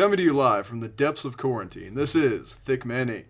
Coming to you live from the depths of quarantine, this is Thick Man Inc.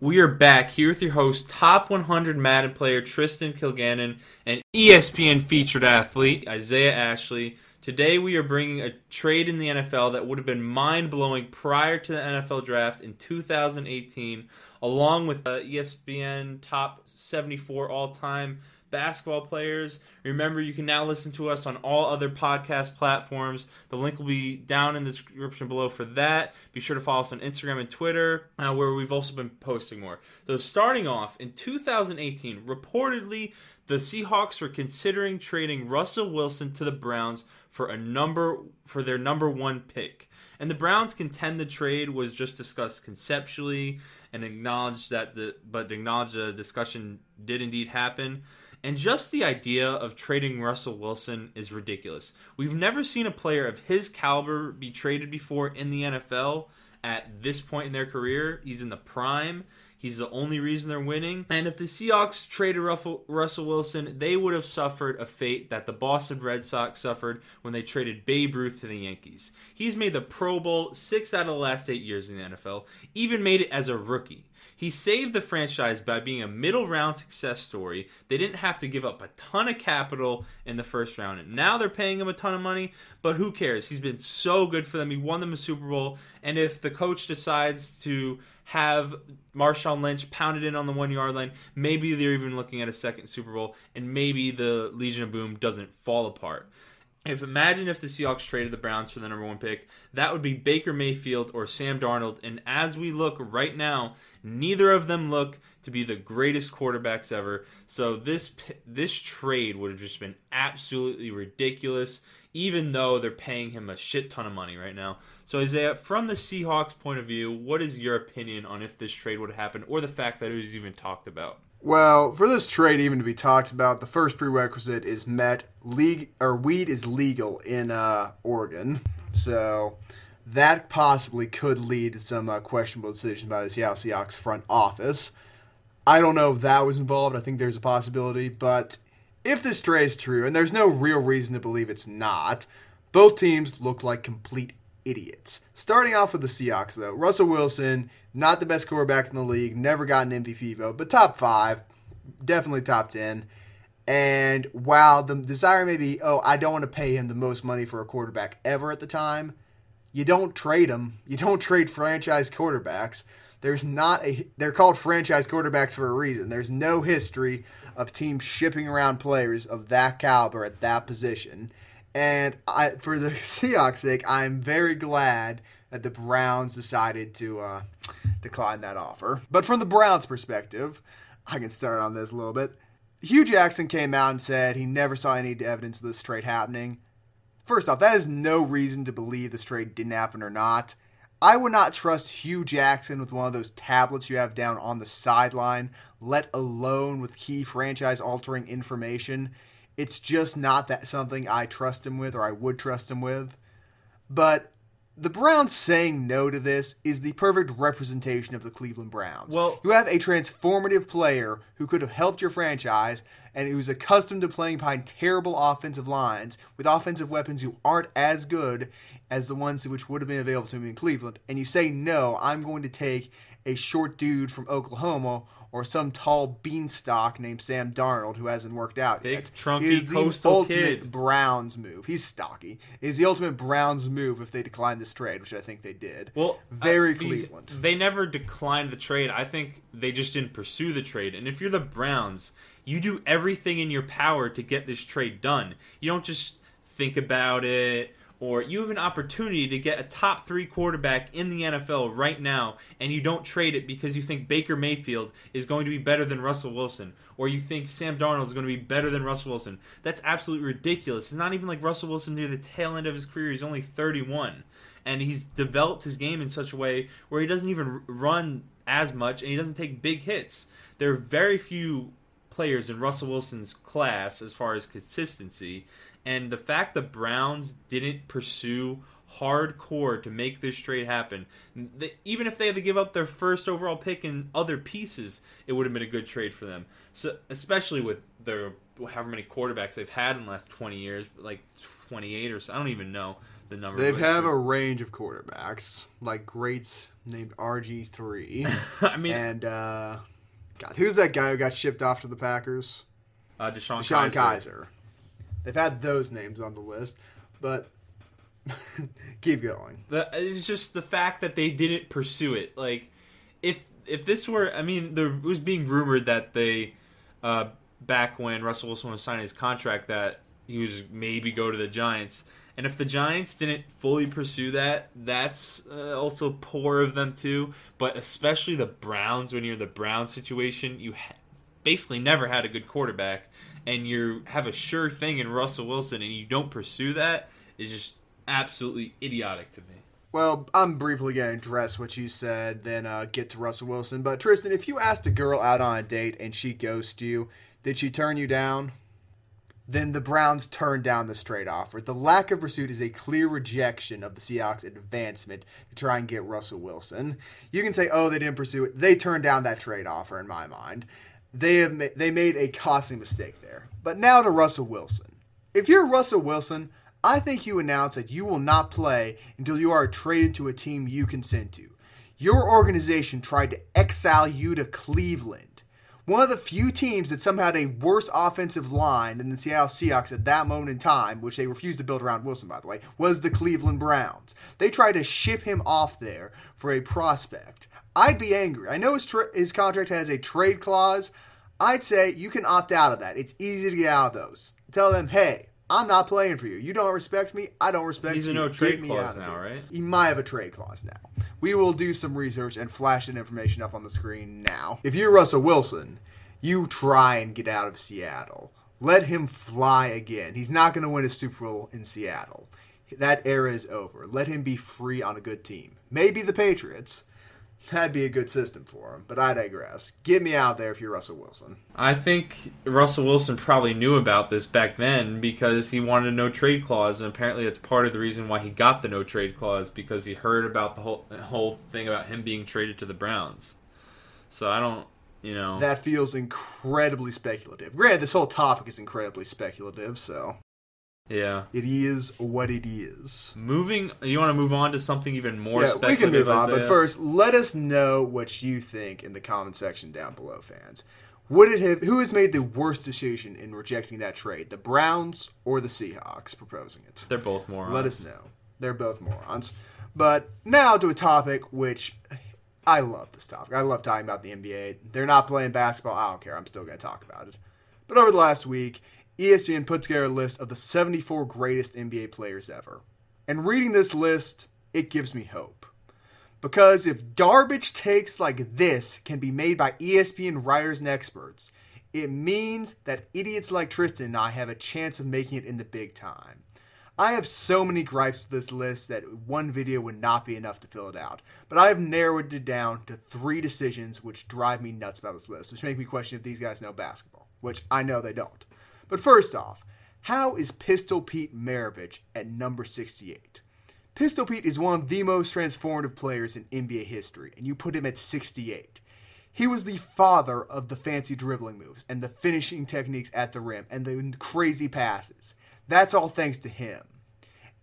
We are back here with your host, top 100 Madden player Tristan Kilgannon, and ESPN featured athlete Isaiah Ashley. Today we are bringing a trade in the NFL that would have been mind blowing prior to the NFL draft in 2018, along with uh, ESPN top 74 all time basketball players. Remember, you can now listen to us on all other podcast platforms. The link will be down in the description below for that. Be sure to follow us on Instagram and Twitter, uh, where we've also been posting more. So, starting off in 2018, reportedly, the Seahawks were considering trading Russell Wilson to the Browns for a number for their number one pick. And the Browns contend the trade was just discussed conceptually and acknowledged that the but acknowledged the discussion did indeed happen. And just the idea of trading Russell Wilson is ridiculous. We've never seen a player of his caliber be traded before in the NFL at this point in their career. He's in the prime. He's the only reason they're winning. And if the Seahawks traded Russell Wilson, they would have suffered a fate that the Boston Red Sox suffered when they traded Babe Ruth to the Yankees. He's made the Pro Bowl six out of the last eight years in the NFL, even made it as a rookie. He saved the franchise by being a middle round success story. They didn't have to give up a ton of capital in the first round. And now they're paying him a ton of money, but who cares? He's been so good for them. He won them a Super Bowl. And if the coach decides to have Marshawn Lynch pounded in on the one yard line, maybe they're even looking at a second Super Bowl, and maybe the Legion of Boom doesn't fall apart. If imagine if the Seahawks traded the Browns for the number one pick, that would be Baker Mayfield or Sam Darnold. And as we look right now, neither of them look to be the greatest quarterbacks ever. So this this trade would have just been absolutely ridiculous, even though they're paying him a shit ton of money right now. So Isaiah, from the Seahawks' point of view, what is your opinion on if this trade would happen, or the fact that it was even talked about? Well, for this trade even to be talked about, the first prerequisite is met. League or weed is legal in uh, Oregon, so that possibly could lead to some uh, questionable decision by the Seattle Seahawks front office. I don't know if that was involved. I think there's a possibility, but if this trade is true, and there's no real reason to believe it's not, both teams look like complete idiots. Starting off with the Seahawks, though, Russell Wilson, not the best quarterback in the league, never got an MVP vote, but top five, definitely top 10. And while the desire may be, oh, I don't want to pay him the most money for a quarterback ever at the time, you don't trade him. You don't trade franchise quarterbacks. There's not a, they're called franchise quarterbacks for a reason. There's no history of teams shipping around players of that caliber at that position. And I, for the Seahawks' sake, I'm very glad that the Browns decided to uh, decline that offer. But from the Browns' perspective, I can start on this a little bit. Hue Jackson came out and said he never saw any evidence of this trade happening. First off, that is no reason to believe this trade didn't happen or not. I would not trust Hue Jackson with one of those tablets you have down on the sideline, let alone with key franchise altering information. It's just not that something I trust him with or I would trust him with. But the Browns saying no to this is the perfect representation of the Cleveland Browns. Well, you have a transformative player who could have helped your franchise and who's accustomed to playing behind terrible offensive lines with offensive weapons who aren't as good as the ones which would have been available to him in Cleveland. And you say, no, I'm going to take a short dude from Oklahoma or some tall beanstalk named Sam Darnold who hasn't worked out Big, yet. trunky, is the coastal ultimate kid. Browns move. He's stocky. Is the ultimate Browns move if they decline this trade, which I think they did. Well, uh, very I- Cleveland. They never declined the trade. I think they just didn't pursue the trade. And if you're the Browns, you do everything in your power to get this trade done. You don't just think about it or you have an opportunity to get a top three quarterback in the NFL right now, and you don't trade it because you think Baker Mayfield is going to be better than Russell Wilson, or you think Sam Darnold is going to be better than Russell Wilson. That's absolutely ridiculous. It's not even like Russell Wilson near the tail end of his career. He's only 31, and he's developed his game in such a way where he doesn't even run as much, and he doesn't take big hits. There are very few players in Russell Wilson's class as far as consistency. And the fact the Browns didn't pursue hardcore to make this trade happen, they, even if they had to give up their first overall pick and other pieces, it would have been a good trade for them. So, especially with their however many quarterbacks they've had in the last 20 years, like 28 or so. I don't even know the number. They've had a range of quarterbacks, like greats named RG three, I mean, and uh, God, who's that guy who got shipped off to the Packers? uh, DeShone, DeShone Kizer. Kizer. They've had those names on the list, but keep going. The, it's just the fact that they didn't pursue it. Like, if if this were, I mean, there was being rumored that they, uh, back when Russell Wilson was signing his contract, that he was maybe go to the Giants. And if the Giants didn't fully pursue that, that's uh, also poor of them too. But especially the Browns, when you're in the Browns situation, you ha- basically never had a good quarterback, and you have a sure thing in Russell Wilson, and you don't pursue that is just absolutely idiotic to me. Well, I'm briefly going to address what you said, then uh, get to Russell Wilson. But Tristan, if you asked a girl out on a date and she ghosted you, did she turn you down? Then the Browns turned down the straight offer. The lack of pursuit is a clear rejection of the Seahawks' advancement to try and get Russell Wilson. You can say, "Oh, they didn't pursue it." They turned down that trade offer. In my mind, they have ma- they made a costly mistake there. But now to Russell Wilson. If you're Russell Wilson, I think you announce that you will not play until you are traded to a team you consent to. Your organization tried to exile you to Cleveland. One of the few teams that somehow had a worse offensive line than the Seattle Seahawks at that moment in time, which they refused to build around Wilson, by the way, was the Cleveland Browns. They tried to ship him off there for a prospect. I'd be angry. I know his, tra- his contract has a trade clause. I'd say you can opt out of that. It's easy to get out of those. Tell them, hey, I'm not playing for you. You don't respect me. I don't respect you. He's you. a no trade me clause now, right? He might have a trade clause now. We will do some research and flash that information up on the screen now. If you're Russell Wilson, you try and get out of Seattle. Let him fly again. He's not going to win a Super Bowl in Seattle. That era is over. Let him be free on a good team. Maybe the Patriots. That'd be a good system for him, but I digress. Get me out there if you're Russell Wilson. I think Russell Wilson probably knew about this back then because he wanted a no trade clause, and apparently that's part of the reason why he got the no trade clause because he heard about the whole whole thing about him being traded to the Browns. So I don't, you know, That feels incredibly speculative. Granted, this whole topic is incredibly speculative, so yeah. it is what it is. Moving, you want to move on to something even more yeah, speculative? we can move on, but first, let us know what you think in the comment section down below, fans. Would it have? Who has made the worst decision in rejecting that trade, the Browns or the Seahawks proposing it? they're both morons. Let us know. They're both morons. But now to a topic which I love this topic. I love talking about the NBA. They're not playing basketball. I don't care. I'm still going to talk about it. But over the last week, ESPN put together a list of the 74 greatest NBA players ever. And reading this list, it gives me hope. Because if garbage takes like this can be made by ESPN writers and experts, it means that idiots like Tristan and I have a chance of making it in the big time. I have so many gripes with this list that one video would not be enough to fill it out. But I have narrowed it down to three decisions which drive me nuts about this list, which make me question if these guys know basketball, which I know they don't. But first off, how is Pistol Pete Maravich at number 68? Pistol Pete is one of the most transformative players in NBA history, and you put him at 68. He was the father of the fancy dribbling moves and the finishing techniques at the rim and the crazy passes. That's all thanks to him.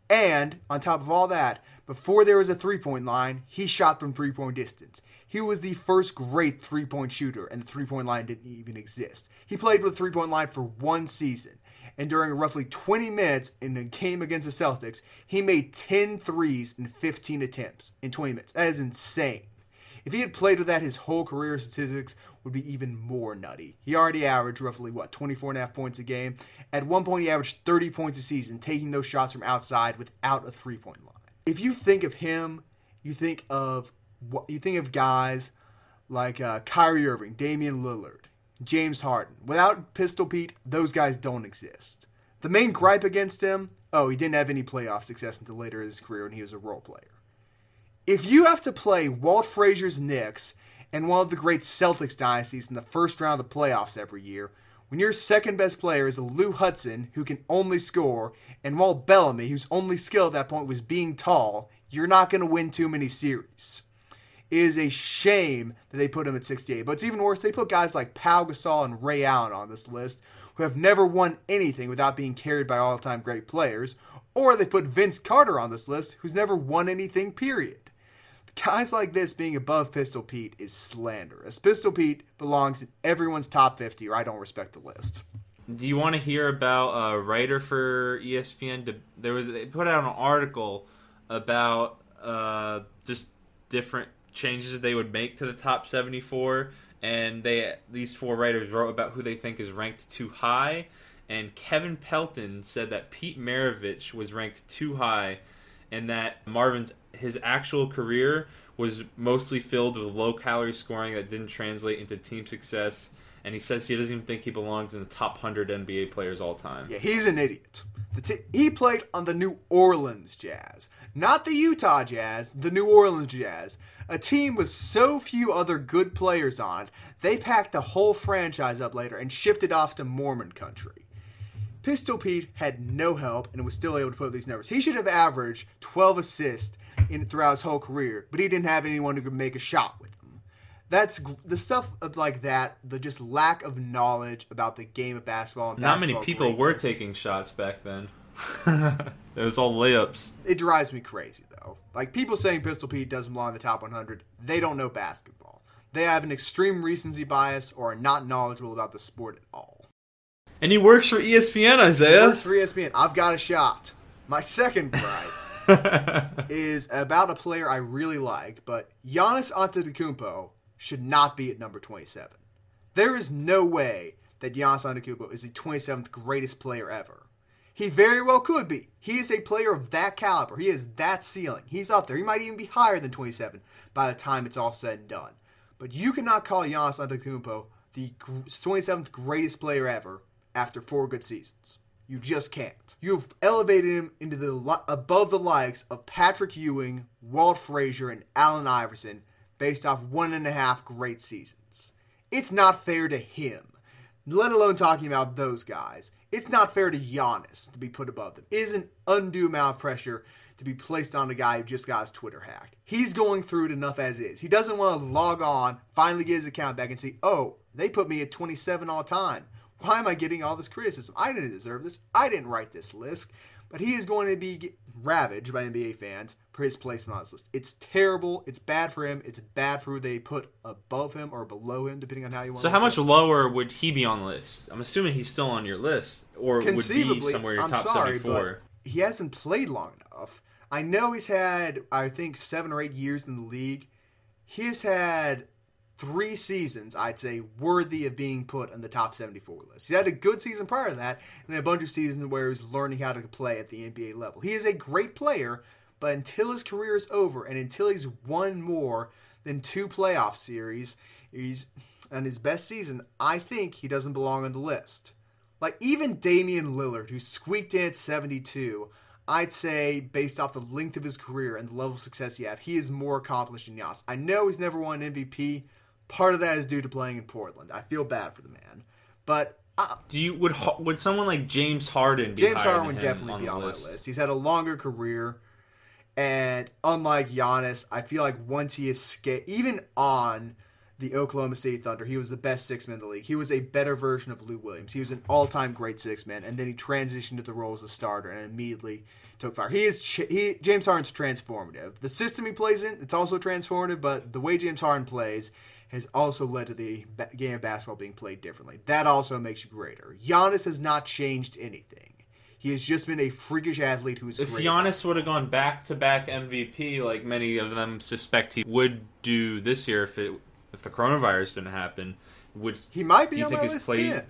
And on top of all that, before there was a three point line, he shot from three point distance. He was the first great three point shooter, and the three point line didn't even exist. He played with three point line for one season, and during roughly 20 minutes in a game against the Celtics, he made 10 threes in 15 attempts in 20 minutes. That is insane. If he had played with that his whole career, statistics would be even more nutty. He already averaged roughly, what, 24 and a half points a game. At one point, he averaged 30 points a season, taking those shots from outside without a three point line. If you think of him, you think of you think of guys like uh, Kyrie Irving, Damian Lillard, James Harden. Without Pistol Pete, those guys don't exist. The main gripe against him, oh, he didn't have any playoff success until later in his career when he was a role player. If you have to play Walt Frazier's Knicks and one of the great Celtics dynasties in the first round of the playoffs every year, when your second best player is Lou Hudson, who can only score, and Walt Bellamy, whose only skill at that point was being tall, you're not going to win too many series. It is a shame that they put him at 68. But it's even worse, they put guys like Pau Gasol and Ray Allen on this list, who have never won anything without being carried by all time great players, Or they put Vince Carter on this list, who's never won anything, period. Guys like this being above Pistol Pete is slander, as Pistol Pete belongs in everyone's top 50, or I don't respect the list. Do you want to hear about a writer for ESPN? There was they put out an article about uh, just different changes they would make to the top 74 and they these four writers wrote about who they think is ranked too high and Kevin Pelton said that Pete Maravich was ranked too high and that Marvin's his actual career was mostly filled with low calorie scoring that didn't translate into team success and he says he doesn't even think he belongs in the top 100 NBA players all time. Yeah, he's an idiot. T- he played on the New Orleans Jazz, not the Utah Jazz, the New Orleans Jazz. A team with so few other good players on, it, they packed the whole franchise up later and shifted off to Mormon country. Pistol Pete had no help and was still able to put up these numbers. He should have averaged 12 assists in throughout his whole career, but he didn't have anyone who could make a shot with him. That's the stuff of like that, the just lack of knowledge about the game of basketball. Not basketball many people greatness. were taking shots back then. it was all layups. It drives me crazy though. Like people saying Pistol Pete doesn't belong in the top 100, they don't know basketball. They have an extreme recency bias or are not knowledgeable about the sport at all. And he works for ESPN, Isaiah. Works for ESPN. I've got a shot. My second gripe is about a player I really like, but Giannis Antetokounmpo should not be at number 27. There is no way that Giannis Antetokounmpo is the 27th greatest player ever. He very well could be. He is a player of that caliber. He is that ceiling. He's up there. He might even be higher than 27 by the time it's all said and done. But you cannot call Giannis Antetokounmpo the 27th greatest player ever after four good seasons. You just can't. You've elevated him into the above the likes of Patrick Ewing, Walt Frazier, and Allen Iverson based off one and a half great seasons. It's not fair to him, let alone talking about those guys. It's not fair to Giannis to be put above them. It is an undue amount of pressure to be placed on a guy who just got his Twitter hacked. He's going through it enough as is. He doesn't want to log on, finally get his account back, and see, oh, they put me at 27 all time. Why am I getting all this criticism? I didn't deserve this. I didn't write this list. But he is going to be ravaged by NBA fans for his placement on this list. It's terrible. It's bad for him. It's bad for who they put above him or below him, depending on how you want. So, to how much lower would he be on the list? I'm assuming he's still on your list, or would be Conceivably, somewhere in your I'm top sorry, 74. but he hasn't played long enough. I know he's had, I think, seven or eight years in the league. He's had three seasons, I'd say, worthy of being put on the top 74 list. He had a good season prior to that, and a bunch of seasons where he was learning how to play at the NBA level. He is a great player, but until his career is over and until he's won more than two playoff series, he's on his best season, I think he doesn't belong on the list. Like even Damian Lillard, who squeaked in at 72, I'd say based off the length of his career and the level of success he have, he is more accomplished than Giannis. I know he's never won an MVP. Part of that is due to playing in Portland. I feel bad for the man, but uh, Do you would would someone like James Harden be James Harden would definitely on be on list? my list. He's had a longer career, and unlike Giannis, I feel like once he escaped, even on the Oklahoma State Thunder, he was the best six man in the league. He was a better version of Lou Williams. He was an all time great six man, and then he transitioned to the role as a starter and immediately took fire. He is ch- he James Harden's transformative. The system he plays in, it's also transformative, but the way James Harden plays has also led to the game of basketball being played differently. That also makes you greater. Giannis has not changed anything. He has just been a freakish athlete who's If great. Giannis would have gone back to back MVP, like many of them suspect he would do this year if it if the coronavirus didn't happen, would he might be do you think his play? then.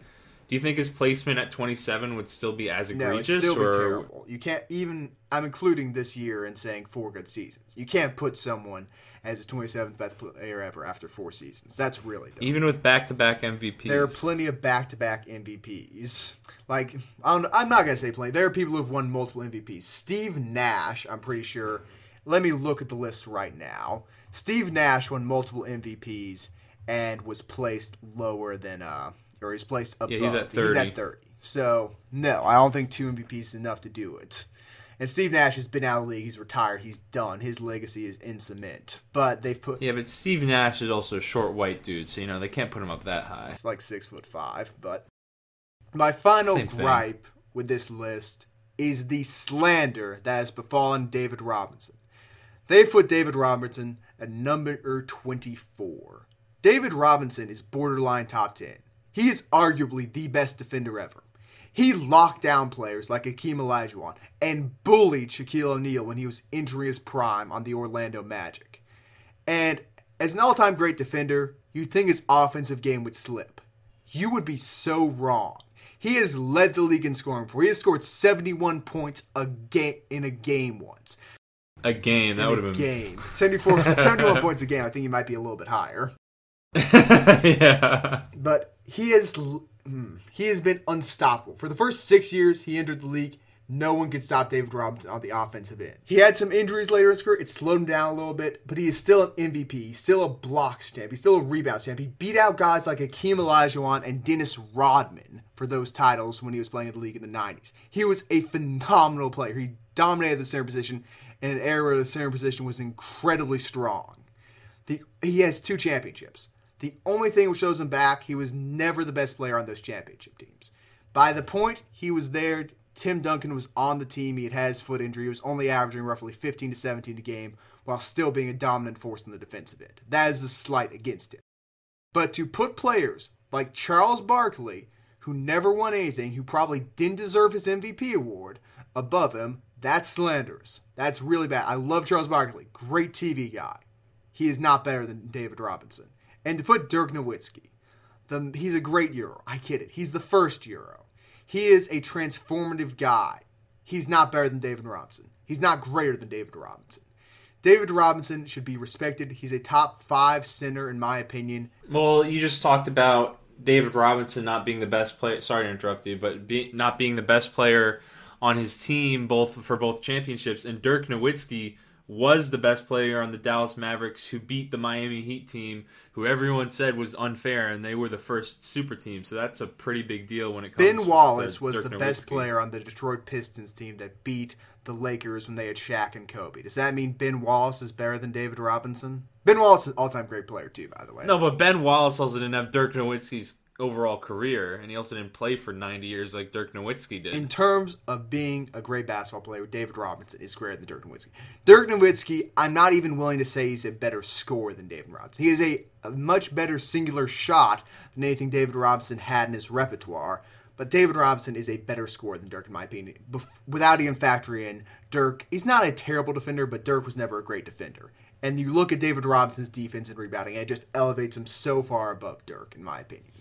Do you think his placement at 27 would still be as egregious? No, egregious? still be or terrible. You can't even. I'm including this year and saying four good seasons. You can't put someone as the 27th best player ever after four seasons. That's really dumb. even with back to back MVPs? There are plenty of back-to-back MVPs. Like I'm, I'm not gonna say plenty. There are people who've won multiple MVPs. Steve Nash, I'm pretty sure. Let me look at the list right now. Steve Nash won multiple MVPs and was placed lower than uh, or he's placed above. Yeah, he's at 30. He's at 30. So no, I don't think two MVPs is enough to do it. And Steve Nash has been out of the league. He's retired. He's done. His legacy is in cement. But they've put Yeah, but Steve Nash is also a short white dude, so you know they can't put him up that high. It's like six foot five. But my final Same thing. gripe with this list is the slander that has befallen David Robinson. They've put David Robinson at number 24. David Robinson is borderline top 10. He is arguably the best defender ever. He locked down players like Akeem Olajuwon and bullied Shaquille O'Neal when he was entering his prime on the Orlando Magic. And as an all-time great defender, you'd think his offensive game would slip. You would be so wrong. He has led the league in scoring for. He has scored 71 points a game in a game once. A game that would have been A game 74 71 points a game. I think he might be a little bit higher. yeah. But he has he has been unstoppable. For the first 6 years he entered the league, no one could stop David Robinson on the offensive end. He had some injuries later in his career. It slowed him down a little bit, but he is still an MVP. He's still a blocks champ. He's still a rebound champ. He beat out guys like Akeem Olajuwon and Dennis Rodman for those titles when he was playing in the league in the 90s. He was a phenomenal player. He dominated the center position in an era where the center position was incredibly strong. The, he has two championships. The only thing which shows him back, he was never the best player on those championship teams. By the point he was there, Tim Duncan was on the team. He had had his foot injury. He was only averaging roughly 15 to 17 a game while still being a dominant force in the defensive end. That is the slight against him. But to put players like Charles Barkley, who never won anything, who probably didn't deserve his MVP award, above him, that's slanderous. That's really bad. I love Charles Barkley. Great TV guy. He is not better than David Robinson. And to put Dirk Nowitzki, the, he's a great Euro. I get it. He's the first Euro. He is a transformative guy. He's not better than David Robinson. He's not greater than David Robinson. David Robinson should be respected. He's a top five center, in my opinion. Well, you just talked about David Robinson not being the best player. Sorry to interrupt you, but be, not being the best player on his team, both for both championships. And Dirk Nowitzki was the best player on the Dallas Mavericks, who beat the Miami Heat team, who everyone said was unfair, and they were the first super team. So that's a pretty big deal when it comes. Ben Wallace was Dirk the Nowitzki. best player on the Detroit Pistons team that beat the Lakers when they had Shaq and Kobe. Does that mean Ben Wallace is better than David Robinson? Ben Wallace is an all-time great player too, by the way. No, but Ben Wallace also didn't have Dirk Nowitzki's overall career, and he also didn't play for 90 years like Dirk Nowitzki did. In terms of being a great basketball player, David Robinson is greater than Dirk Nowitzki. Dirk Nowitzki, I'm not even willing to say he's a better scorer than David Robinson. He is a, a much better singular shot than anything David Robinson had in his repertoire. But David Robinson is a better scorer than Dirk, in my opinion. Bef- without even factoring in Dirk, he's not a terrible defender, but Dirk was never a great defender. And you look at David Robinson's defense and rebounding, and it just elevates him so far above Dirk, in my opinion.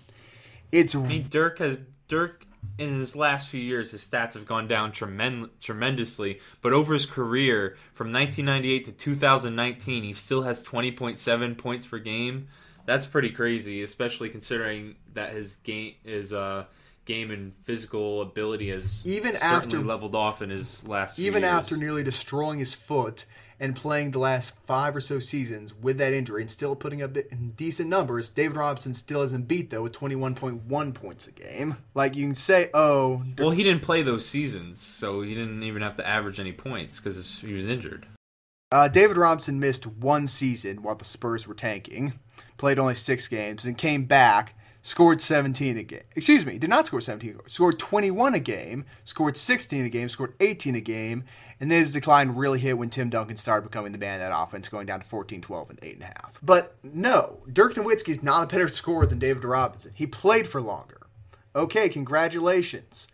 It's I mean, Dirk has Dirk in his last few years, his stats have gone down tremend- tremendously. But over his career, from 1998 to 2019, he still has 20.7 points per game. That's pretty crazy, especially considering that his game his uh, game and physical ability has Even after- leveled off in his last. Few even after nearly destroying his foot and playing the last five or so seasons with that injury and still putting up decent numbers, David Robinson still isn't beat though with 21.1 points a game. Like you can say, oh, Well, he didn't play those seasons, so he didn't even have to average any points because he was injured. uh, David Robinson missed one season while the Spurs were tanking, played only six games, and came back. Scored 17 a game. Excuse me, did not score 17. Scored 21 a game. Scored 16 a game. Scored 18 a game. And then his decline really hit when Tim Duncan started becoming the man of that offense, going down to 14, 12, and 8.5. But no, Dirk Nowitzki is not a better scorer than David Robinson. He played for longer. Okay, congratulations.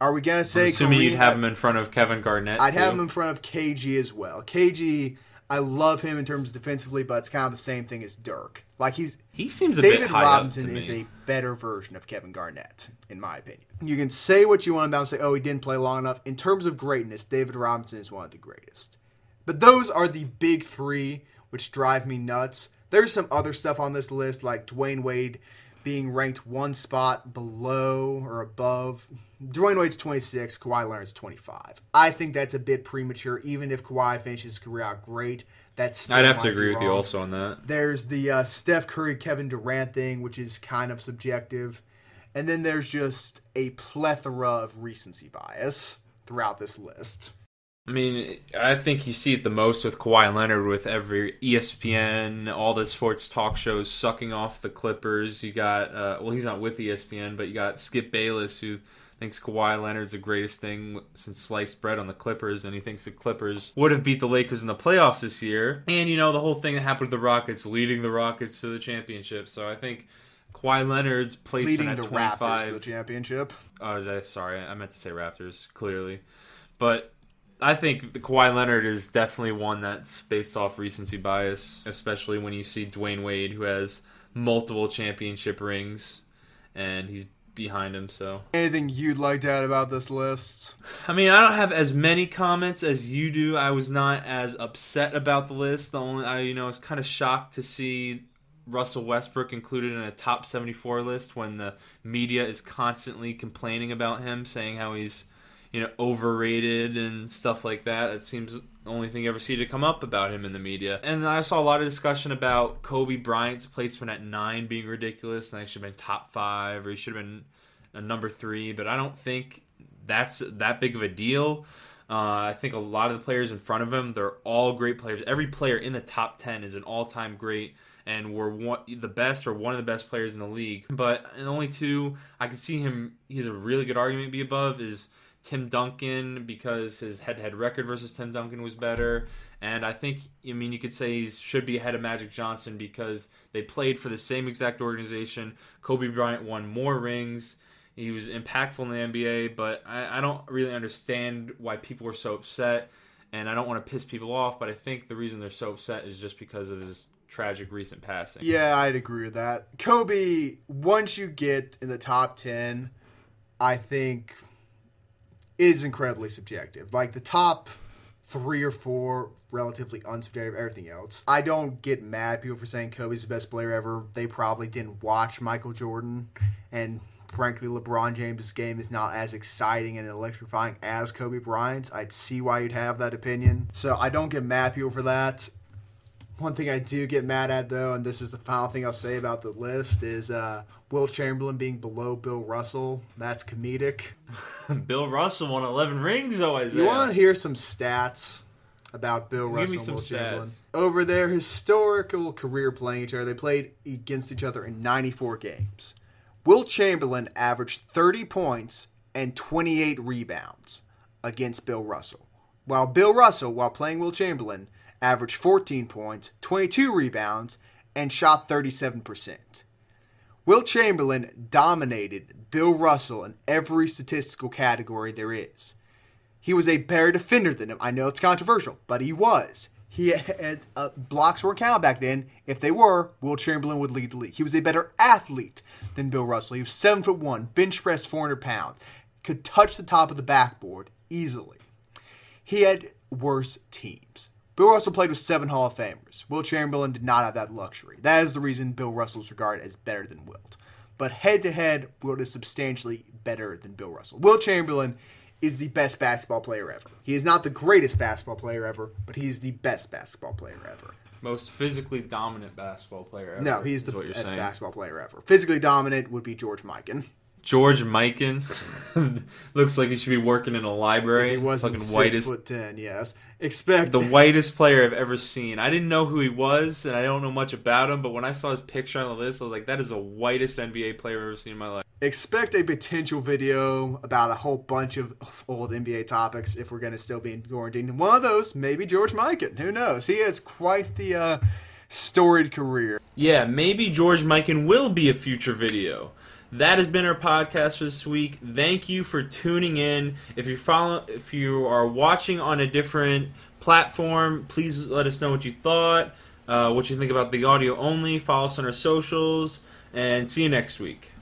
Are we going to say Assuming Kareem- you'd have him in front of Kevin Garnett. I'd have him in front of KG as well. KG, I love him in terms of defensively, but it's kind of the same thing as Dirk. Like he's He seems a bit David Robinson is a better version of Kevin Garnett, in my opinion. You can say what you want about him, say, oh, he didn't play long enough. In terms of greatness, David Robinson is one of the greatest. But those are the big three, which drive me nuts. There's some other stuff on this list, like Dwyane Wade being ranked one spot below or above. Dwyane Wade's 26, Kawhi Leonard's 25. I think that's a bit premature, even if Kawhi finishes his career out great. That's I'd have to agree with you also on that. There's the uh, Steph Curry Kevin Durant thing, which is kind of subjective. And then there's just a plethora of recency bias throughout this list. I mean, I think you see it the most with Kawhi Leonard with every ESPN, all the sports talk shows sucking off the Clippers. You got, uh, well, he's not with ESPN, but you got Skip Bayless, who thinks Kawhi Leonard's the greatest thing since sliced bread on the Clippers, and he thinks the Clippers would have beat the Lakers in the playoffs this year. And you know the whole thing that happened with the Rockets, leading the Rockets to the championship. So I think Kawhi Leonard's placement Leading at the 25. Raptors to the championship. Oh, sorry, I meant to say Raptors, clearly. But I think the Kawhi Leonard is definitely one that's based off recency bias, especially when you see Dwyane Wade, who has multiple championship rings, and he's behind him. So, Anything you'd like to add about this list? I mean, I don't have as many comments as you do. I was not as upset about the list. The only, I you know, I was kind of shocked to see Russell Westbrook included in a top 74 list when the media is constantly complaining about him, saying how he's, you know, overrated and stuff like that. That seems the only thing you ever see to come up about him in the media. And I saw a lot of discussion about Kobe Bryant's placement at nine being ridiculous, and he should have been top five, or he should have been a number three. But I don't think that's that big of a deal. Uh, I think a lot of the players in front of him, they're all great players. Every player in the top 10 is an all time great and were one, the best or one of the best players in the league. But only two I can see him. He's a really good argument to be above is Tim Duncan because his head-to-head record versus Tim Duncan was better, and I think I mean you could say he should be ahead of Magic Johnson because they played for the same exact organization. Kobe Bryant won more rings. He was impactful in the NBA, but I, I don't really understand why people were so upset, and I don't want to piss people off. But I think the reason they're so upset is just because of his tragic recent passing. Yeah, I'd agree with that. Kobe, once you get in the top 10, I think is incredibly subjective. Like the top three or four, relatively unsubjective, everything else. I don't get mad at people for saying Kobe's the best player ever. They probably didn't watch Michael Jordan. And frankly, LeBron James' game is not as exciting and electrifying as Kobe Bryant's. I'd see why you'd have that opinion. So I don't get mad at people for that. One thing I do get mad at though, and this is the final thing I'll say about the list, is uh, Wilt Chamberlain being below Bill Russell. That's comedic. Bill Russell won 11 rings, though, Isaiah. You want to hear some stats about Bill Give me Russell and Wilt Chamberlain? Over their historical career playing each other, they played against each other in 94 games. Wilt Chamberlain averaged 30 points and 28 rebounds against Bill Russell, while Bill Russell, while playing Wilt Chamberlain, averaged 14 points, 22 rebounds, and shot 37%. Wilt Chamberlain dominated Bill Russell in every statistical category there is. He was a better defender than him. I know it's controversial, but he was. He had uh, blocks weren't counted back then. If they were, Wilt Chamberlain would lead the league. He was a better athlete than Bill Russell. He was seven foot one, bench press 400 pounds, could touch the top of the backboard easily. He had worse teams. Bill Russell played with seven Hall of Famers. Wilt Chamberlain did not have that luxury. That is the reason Bill Russell is regarded as better than Wilt. But head to head, Wilt is substantially better than Bill Russell. Wilt Chamberlain is the best basketball player ever. He is not the greatest basketball player ever, but he is the best basketball player ever. Most physically dominant basketball player ever. No, he's is the best saying. basketball player ever. Physically dominant would be George Mikan. George Mikan looks like he should be working in a library. He wasn't Fucking six whitest, foot ten. Yes, expect the whitest player I've ever seen. I didn't know who he was, and I don't know much about him. But when I saw his picture on the list, I was like, "That is the whitest NBA player I've ever seen in my life." expect a potential video about a whole bunch of old NBA topics if we're going to still be in quarantine. One of those, maybe George Mikan. Who knows? He has quite the uh, storied career. Yeah, maybe George Mikan will be a future video. That has been our podcast for this week. Thank you for tuning in. If you follow, if you are watching on a different platform, please let us know what you thought, uh, what you think about the audio only. Follow us on our socials, and see you next week.